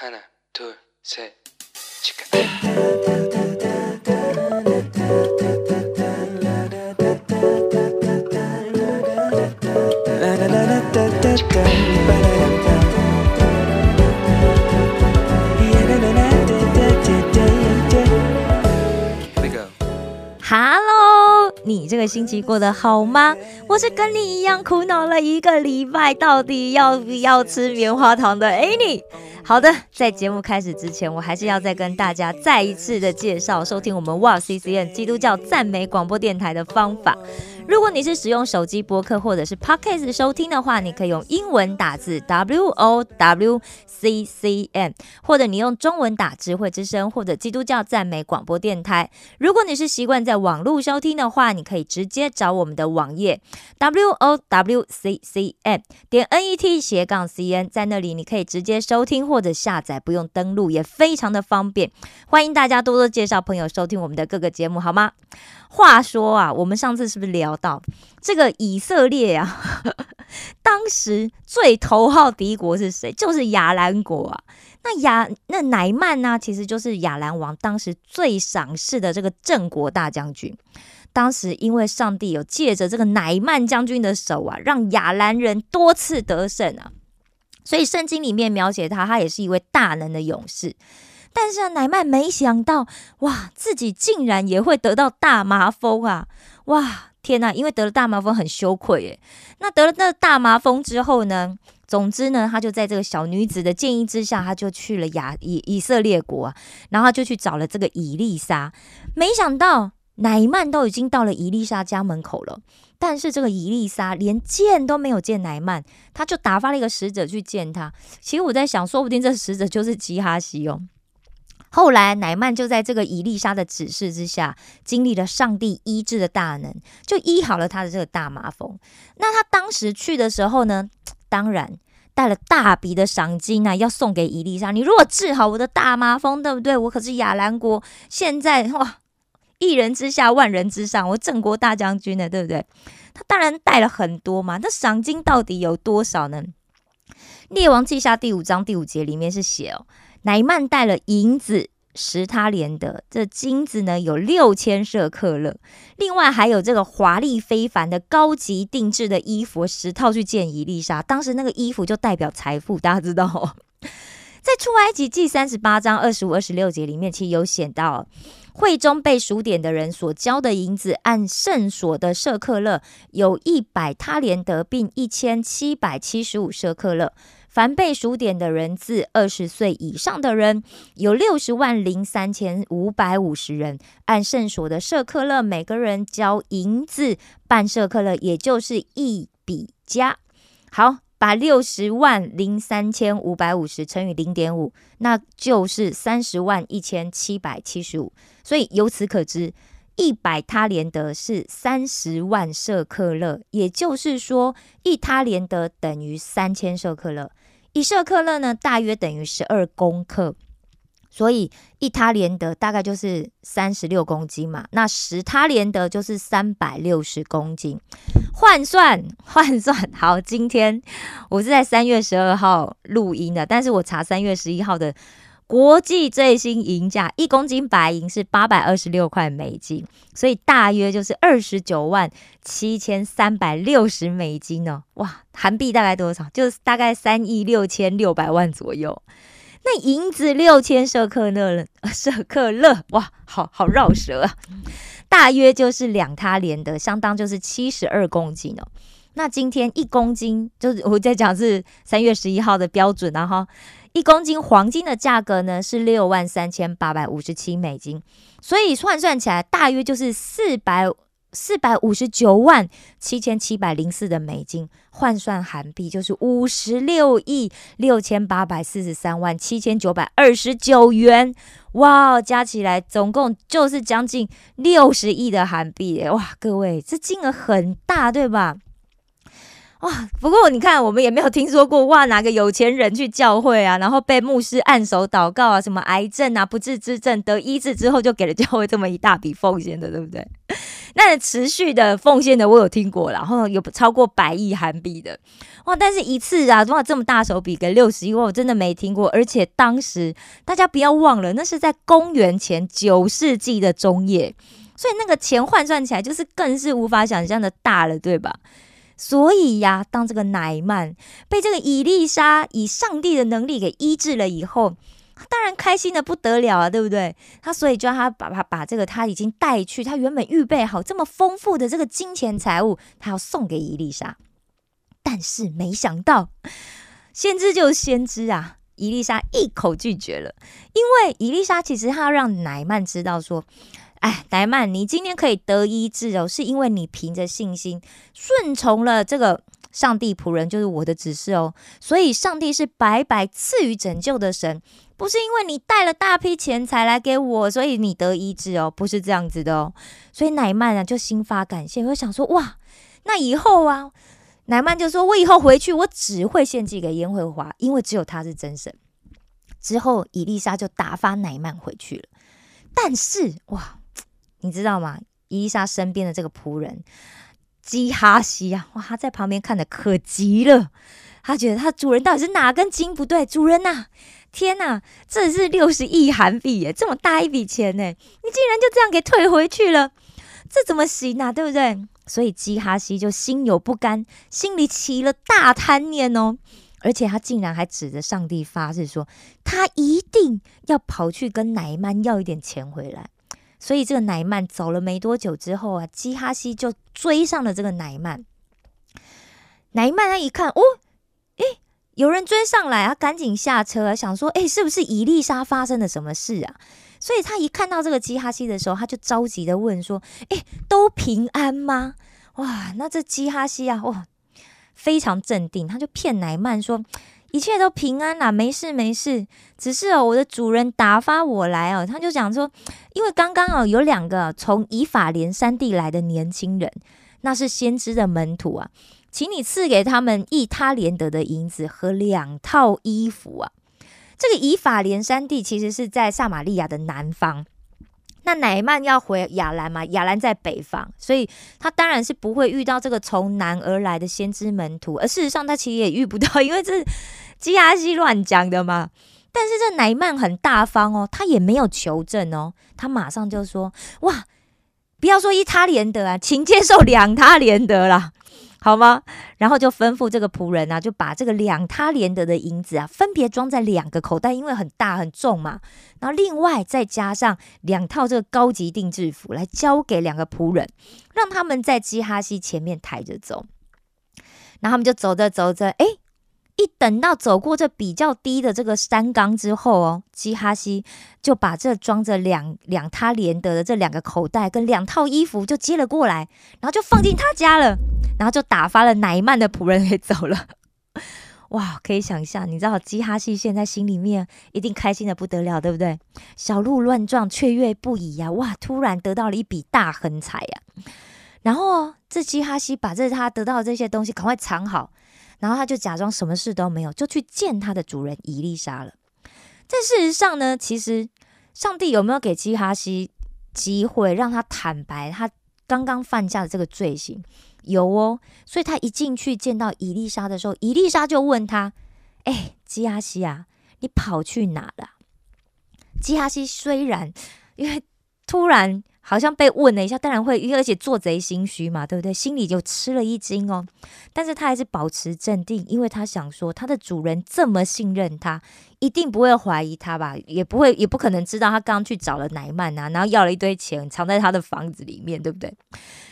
하나, 둘, 셋, 치카. Here we go. Hello，你这个星期过得好吗？我是跟你一样苦恼了一个礼拜，到底要不要吃棉花糖的 Annie。 好的，在节目开始之前，我还是要再跟大家再一次的介绍收听我们 Wow CCN 基督教赞美广播电台的方法。如果你是使用手机播客或者是 Podcast 收听的话，你可以用英文打字 W O W C C N，或者你用中文打智慧之声或者基督教赞美广播电台。如果你是习惯在网络收听的话，你可以直接找我们的网页 W O W C C N 点 N E T 斜杠 C N，在那里你可以直接收听或者下载，不用登录，也非常的方便。欢迎大家多多介绍朋友收听我们的各个节目，好吗？话说啊，我们上次是不是聊到这个以色列啊？当时最头号敌国是谁？就是亚兰国啊。那亚那乃曼呢，其实就是亚兰王当时最赏识的这个郑国大将军。当时因为上帝有借着这个乃曼将军的手啊，让亚兰人多次得胜啊，所以圣经里面描写他，他也是一位大能的勇士。但是啊，乃曼没想到，哇，自己竟然也会得到大麻风啊！哇，天呐，因为得了大麻风很羞愧耶。那得了那大麻风之后呢？总之呢，他就在这个小女子的建议之下，他就去了亚以以色列国啊，然后就去找了这个以利沙。没想到乃曼都已经到了以利沙家门口了，但是这个以利沙连见都没有见乃曼，他就打发了一个使者去见他。其实我在想，说不定这使者就是基哈西哦。后来，乃曼就在这个以利莎的指示之下，经历了上帝医治的大能，就医好了他的这个大麻风。那他当时去的时候呢，当然带了大笔的赏金啊，要送给以利莎。你如果治好我的大麻风，对不对？我可是亚兰国现在哇，一人之下，万人之上，我郑国大将军呢，对不对？他当然带了很多嘛。那赏金到底有多少呢？列王记下第五章第五节里面是写哦。乃曼带了银子十他连的，这金子呢有六千舍克勒，另外还有这个华丽非凡的高级定制的衣服十套去见伊丽莎。当时那个衣服就代表财富，大家知道哦。在出埃及记三十八章二十五、二十六节里面，其实有写到会中被数点的人所交的银子，按圣所的舍克勒有一百他连德，并一千七百七十五舍克勒。凡被数点的人，自二十岁以上的人有六十万零三千五百五十人。按圣所的舍克勒，每个人交银子半舍克勒，也就是一笔加。好，把六十万零三千五百五十乘以零点五，那就是三十万一千七百七十五。所以由此可知，一百他连德是三十万舍克勒，也就是说，一他连德等于三千舍克勒。一舍克勒呢，大约等于十二公克，所以一他连德大概就是三十六公斤嘛。那十他连德就是三百六十公斤。换算换算，好，今天我是在三月十二号录音的，但是我查三月十一号的国际最新银价，一公斤白银是八百二十六块美金，所以大约就是二十九万七千三百六十美金呢。哇，韩币大概多少？就是大概三亿六千六百万左右。那银子六千舍克勒，舍克勒，哇，好好绕舌啊！大约就是两他连的，相当就是七十二公斤哦。那今天一公斤，就是我在讲是三月十一号的标准啊哈。一公斤黄金的价格呢是六万三千八百五十七美金，所以换算起来大约就是四百四百五十九万七千七百零四的美金，换算韩币就是五十六亿六千八百四十三万七千九百二十九元。哇，加起来总共就是将近六十亿的韩币哇，各位这金额很大，对吧？哇！不过你看，我们也没有听说过哇，哪个有钱人去教会啊，然后被牧师按手祷告啊，什么癌症啊不治之症得医治之后，就给了教会这么一大笔奉献的，对不对？那持续的奉献的我有听过，然后有超过百亿韩币的，哇！但是一次啊，哇，这么大手笔给六十亿，我真的没听过。而且当时大家不要忘了，那是在公元前九世纪的中叶，所以那个钱换算起来就是更是无法想象的大了，对吧？所以呀，当这个乃曼被这个伊丽莎以上帝的能力给医治了以后。当然开心的不得了啊，对不对？他所以就让他把把把这个他已经带去，他原本预备好这么丰富的这个金钱财物，他要送给伊丽莎。但是没想到，先知就是先知啊，伊丽莎一口拒绝了。因为伊丽莎其实他要让乃曼知道说，哎，乃曼，你今天可以得医治哦，是因为你凭着信心顺从了这个上帝仆人，就是我的指示哦。所以上帝是白白赐予拯救的神。不是因为你带了大批钱财来给我，所以你得医治哦，不是这样子的哦。所以乃曼啊就心发感谢，我想说哇，那以后啊，乃曼就说我以后回去我只会献祭给耶和华，因为只有他是真神。之后伊丽莎就打发乃曼回去了。但是哇，你知道吗？伊丽莎身边的这个仆人基哈西啊，哇，他在旁边看的可急了，他觉得他主人到底是哪根筋不对？主人呐！天呐，这是六十亿韩币耶，这么大一笔钱呢，你竟然就这样给退回去了，这怎么行啊？对不对？所以基哈西就心有不甘，心里起了大贪念哦，而且他竟然还指着上帝发誓说，他一定要跑去跟奶曼要一点钱回来。所以这个乃曼走了没多久之后啊，基哈西就追上了这个乃曼。乃曼他一看，哦。有人追上来啊，赶紧下车，想说：“哎，是不是伊丽莎发生了什么事啊？”所以他一看到这个基哈西的时候，他就着急的问说：“哎，都平安吗？”哇，那这基哈西啊，哇，非常镇定，他就骗乃曼说：“一切都平安啦，没事没事，只是哦，我的主人打发我来哦。”他就讲说：“因为刚刚哦，有两个从以法莲山地来的年轻人，那是先知的门徒啊。”请你赐给他们一他连德的银子和两套衣服啊！这个以法莲山地其实是在撒玛利亚的南方，那乃曼要回亚兰嘛？亚兰在北方，所以他当然是不会遇到这个从南而来的先知门徒，而事实上他其实也遇不到，因为这是基亚西乱讲的嘛。但是这乃曼很大方哦，他也没有求证哦，他马上就说：哇，不要说一他连德啊，请接受两他连德啦。好吗？然后就吩咐这个仆人啊，就把这个两他连得的银子啊，分别装在两个口袋，因为很大很重嘛。然后另外再加上两套这个高级定制服，来交给两个仆人，让他们在基哈西前面抬着走。然后他们就走着走着，哎。一等到走过这比较低的这个山岗之后哦，基哈西就把这装着两两他连得的这两个口袋跟两套衣服就接了过来，然后就放进他家了，然后就打发了乃曼的仆人给走了。哇，可以想象，你知道基哈西现在心里面一定开心的不得了，对不对？小鹿乱撞，雀跃不已呀！哇，突然得到了一笔大横财呀！然后这基哈西把这他得到的这些东西赶快藏好。然后他就假装什么事都没有，就去见他的主人伊丽莎了。但事实上呢，其实上帝有没有给基哈西机会让他坦白他刚刚犯下的这个罪行？有哦。所以他一进去见到伊丽莎的时候，伊丽莎就问他：“哎，基哈西啊，你跑去哪了？”基哈西虽然因为突然。好像被问了一下，当然会，因为而且做贼心虚嘛，对不对？心里就吃了一惊哦。但是他还是保持镇定，因为他想说，他的主人这么信任他，一定不会怀疑他吧？也不会，也不可能知道他刚刚去找了乃曼啊，然后要了一堆钱藏在他的房子里面，对不对？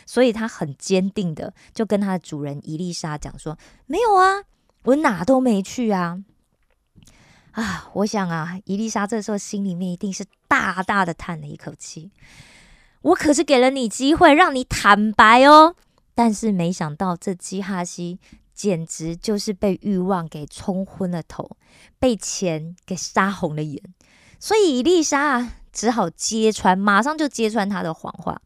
所以他很坚定的就跟他的主人伊丽莎讲说：“没有啊，我哪都没去啊。”啊，我想啊，伊丽莎这时候心里面一定是大大的叹了一口气。我可是给了你机会，让你坦白哦。但是没想到，这基哈西简直就是被欲望给冲昏了头，被钱给杀红了眼。所以伊丽莎只好揭穿，马上就揭穿他的谎话。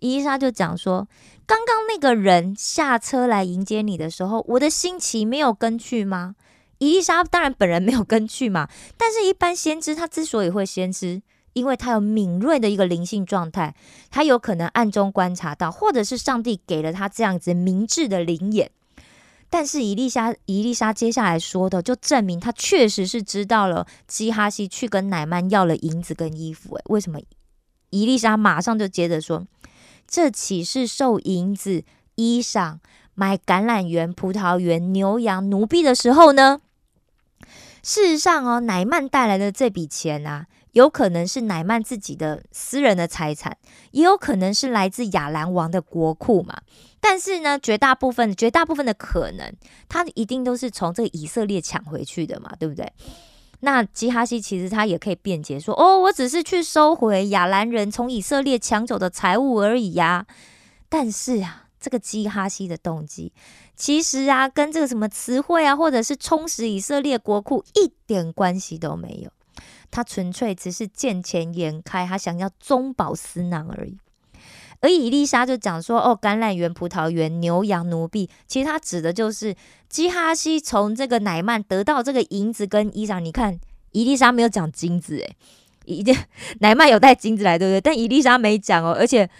伊丽莎就讲说：“刚刚那个人下车来迎接你的时候，我的心情没有跟去吗？”伊丽莎当然本人没有跟去嘛。但是，一般先知他之所以会先知。因为他有敏锐的一个灵性状态，他有可能暗中观察到，或者是上帝给了他这样子明智的灵眼。但是伊丽莎，伊丽莎接下来说的，就证明他确实是知道了基哈西去跟乃曼要了银子跟衣服。诶，为什么？伊丽莎马上就接着说：“这岂是受银子、衣裳、买橄榄园、葡萄园、牛羊、奴婢的时候呢？”事实上哦，乃曼带来的这笔钱啊，有可能是乃曼自己的私人的财产，也有可能是来自亚兰王的国库嘛。但是呢，绝大部分、绝大部分的可能，他一定都是从这个以色列抢回去的嘛，对不对？那基哈西其实他也可以辩解说：“哦，我只是去收回亚兰人从以色列抢走的财物而已呀。”但是啊，这个基哈西的动机。其实啊，跟这个什么词汇啊，或者是充实以色列国库一点关系都没有。他纯粹只是见钱眼开，他想要中饱私囊而已。而伊丽莎就讲说：“哦，橄榄园、葡萄园、牛羊奴婢，其实他指的就是基哈西从这个乃曼得到这个银子跟衣裳。你看，伊丽莎没有讲金子，诶，一乃曼有带金子来，对不对？但伊丽莎没讲哦。而且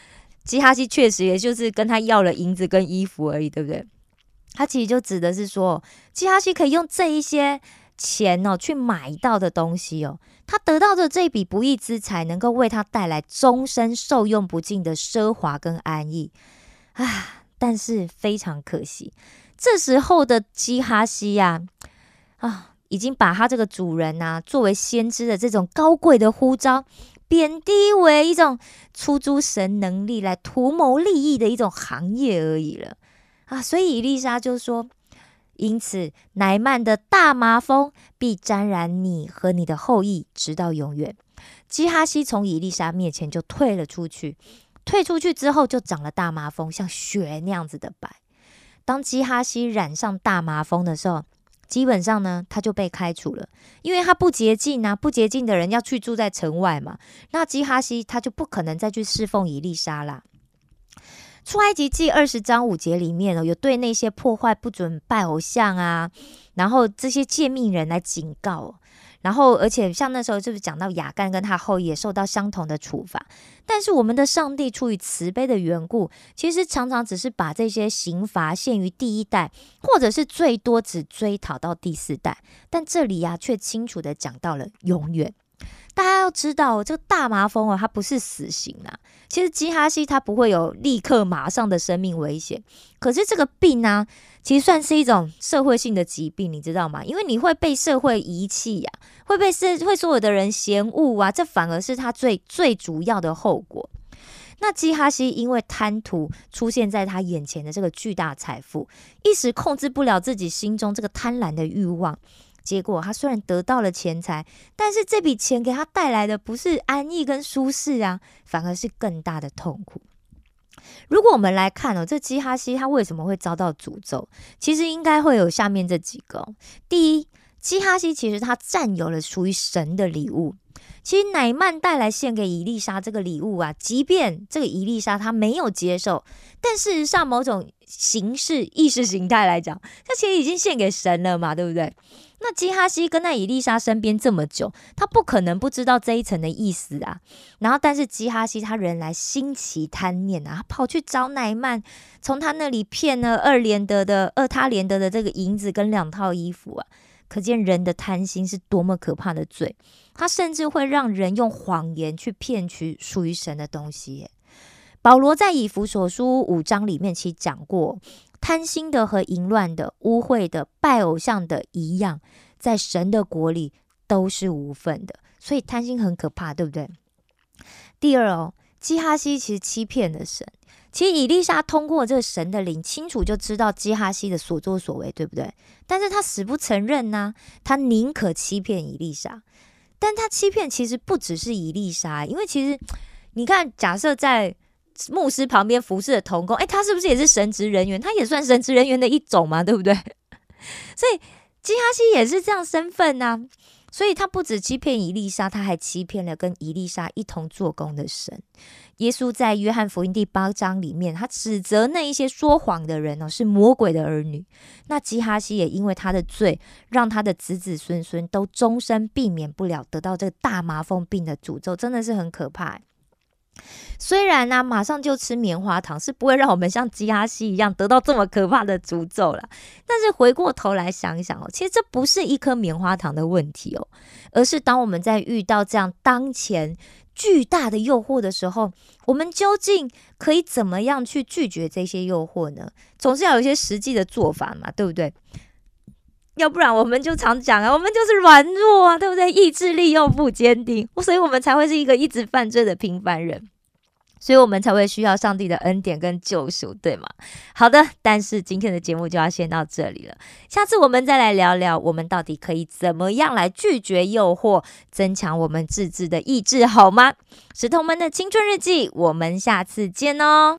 基哈西确实也就是跟他要了银子跟衣服而已，对不对？”他其实就指的是说，基哈西可以用这一些钱哦，去买到的东西哦，他得到的这笔不义之财，能够为他带来终身受用不尽的奢华跟安逸啊！但是非常可惜，这时候的基哈西呀，啊，已经把他这个主人呐，作为先知的这种高贵的呼召，贬低为一种出租神能力来图谋利益的一种行业而已了。啊，所以伊丽莎就说：“因此，乃曼的大麻风必沾染你和你的后裔，直到永远。”基哈西从伊丽莎面前就退了出去，退出去之后就长了大麻风，像雪那样子的白。当基哈西染上大麻风的时候，基本上呢，他就被开除了，因为他不洁净啊，不洁净的人要去住在城外嘛，那基哈西他就不可能再去侍奉伊丽莎啦。出埃及记二十章五节里面呢，有对那些破坏不准拜偶像啊，然后这些诫命人来警告，然后而且像那时候就是讲到雅干跟他后裔也受到相同的处罚，但是我们的上帝出于慈悲的缘故，其实常常只是把这些刑罚限于第一代，或者是最多只追讨到第四代，但这里呀却清楚的讲到了永远。大家要知道，这个大麻风哦，它不是死刑啊。其实基哈西它不会有立刻马上的生命危险，可是这个病呢，其实算是一种社会性的疾病，你知道吗？因为你会被社会遗弃呀，会被社会所有的人嫌恶啊，这反而是他最最主要的后果。那基哈西因为贪图出现在他眼前的这个巨大财富，一时控制不了自己心中这个贪婪的欲望。结果，他虽然得到了钱财，但是这笔钱给他带来的不是安逸跟舒适啊，反而是更大的痛苦。如果我们来看哦，这基哈西他为什么会遭到诅咒？其实应该会有下面这几个：第一，基哈西其实他占有了属于神的礼物。其实乃曼带来献给伊丽莎这个礼物啊，即便这个伊丽莎她没有接受，但事实上某种形式意识形态来讲，她其实已经献给神了嘛，对不对？那基哈西跟在伊丽莎身边这么久，他不可能不知道这一层的意思啊。然后，但是基哈西他仍然心起贪念啊，跑去找乃曼，从他那里骗了二连得的二他连得的这个银子跟两套衣服啊。可见人的贪心是多么可怕的罪，他甚至会让人用谎言去骗取属于神的东西。保罗在以弗所书五章里面其实讲过。贪心的和淫乱的、污秽的、拜偶像的一样，在神的国里都是无份的。所以贪心很可怕，对不对？第二哦，基哈西其实欺骗了神。其实以丽莎通过这个神的灵，清楚就知道基哈西的所作所为，对不对？但是他死不承认呢，他宁可欺骗以丽莎。但他欺骗其实不只是以丽莎，因为其实你看，假设在。牧师旁边服侍的童工，哎，他是不是也是神职人员？他也算神职人员的一种嘛，对不对？所以基哈西也是这样身份呐。所以他不止欺骗伊丽莎，他还欺骗了跟伊丽莎一同做工的神。耶稣在约翰福音第八章里面，他指责那一些说谎的人哦，是魔鬼的儿女。那基哈西也因为他的罪，让他的子子孙孙都终身避免不了得到这个大麻风病的诅咒，真的是很可怕。虽然呢，马上就吃棉花糖是不会让我们像基哈西一样得到这么可怕的诅咒了，但是回过头来想一想哦，其实这不是一颗棉花糖的问题哦，而是当我们在遇到这样当前巨大的诱惑的时候，我们究竟可以怎么样去拒绝这些诱惑呢？总是要有一些实际的做法嘛，对不对？要不然我们就常讲啊，我们就是软弱啊，对不对？意志力又不坚定，所以我们才会是一个一直犯罪的平凡人，所以我们才会需要上帝的恩典跟救赎，对吗？好的，但是今天的节目就要先到这里了，下次我们再来聊聊，我们到底可以怎么样来拒绝诱惑，增强我们自制的意志，好吗？石头们的青春日记，我们下次见哦。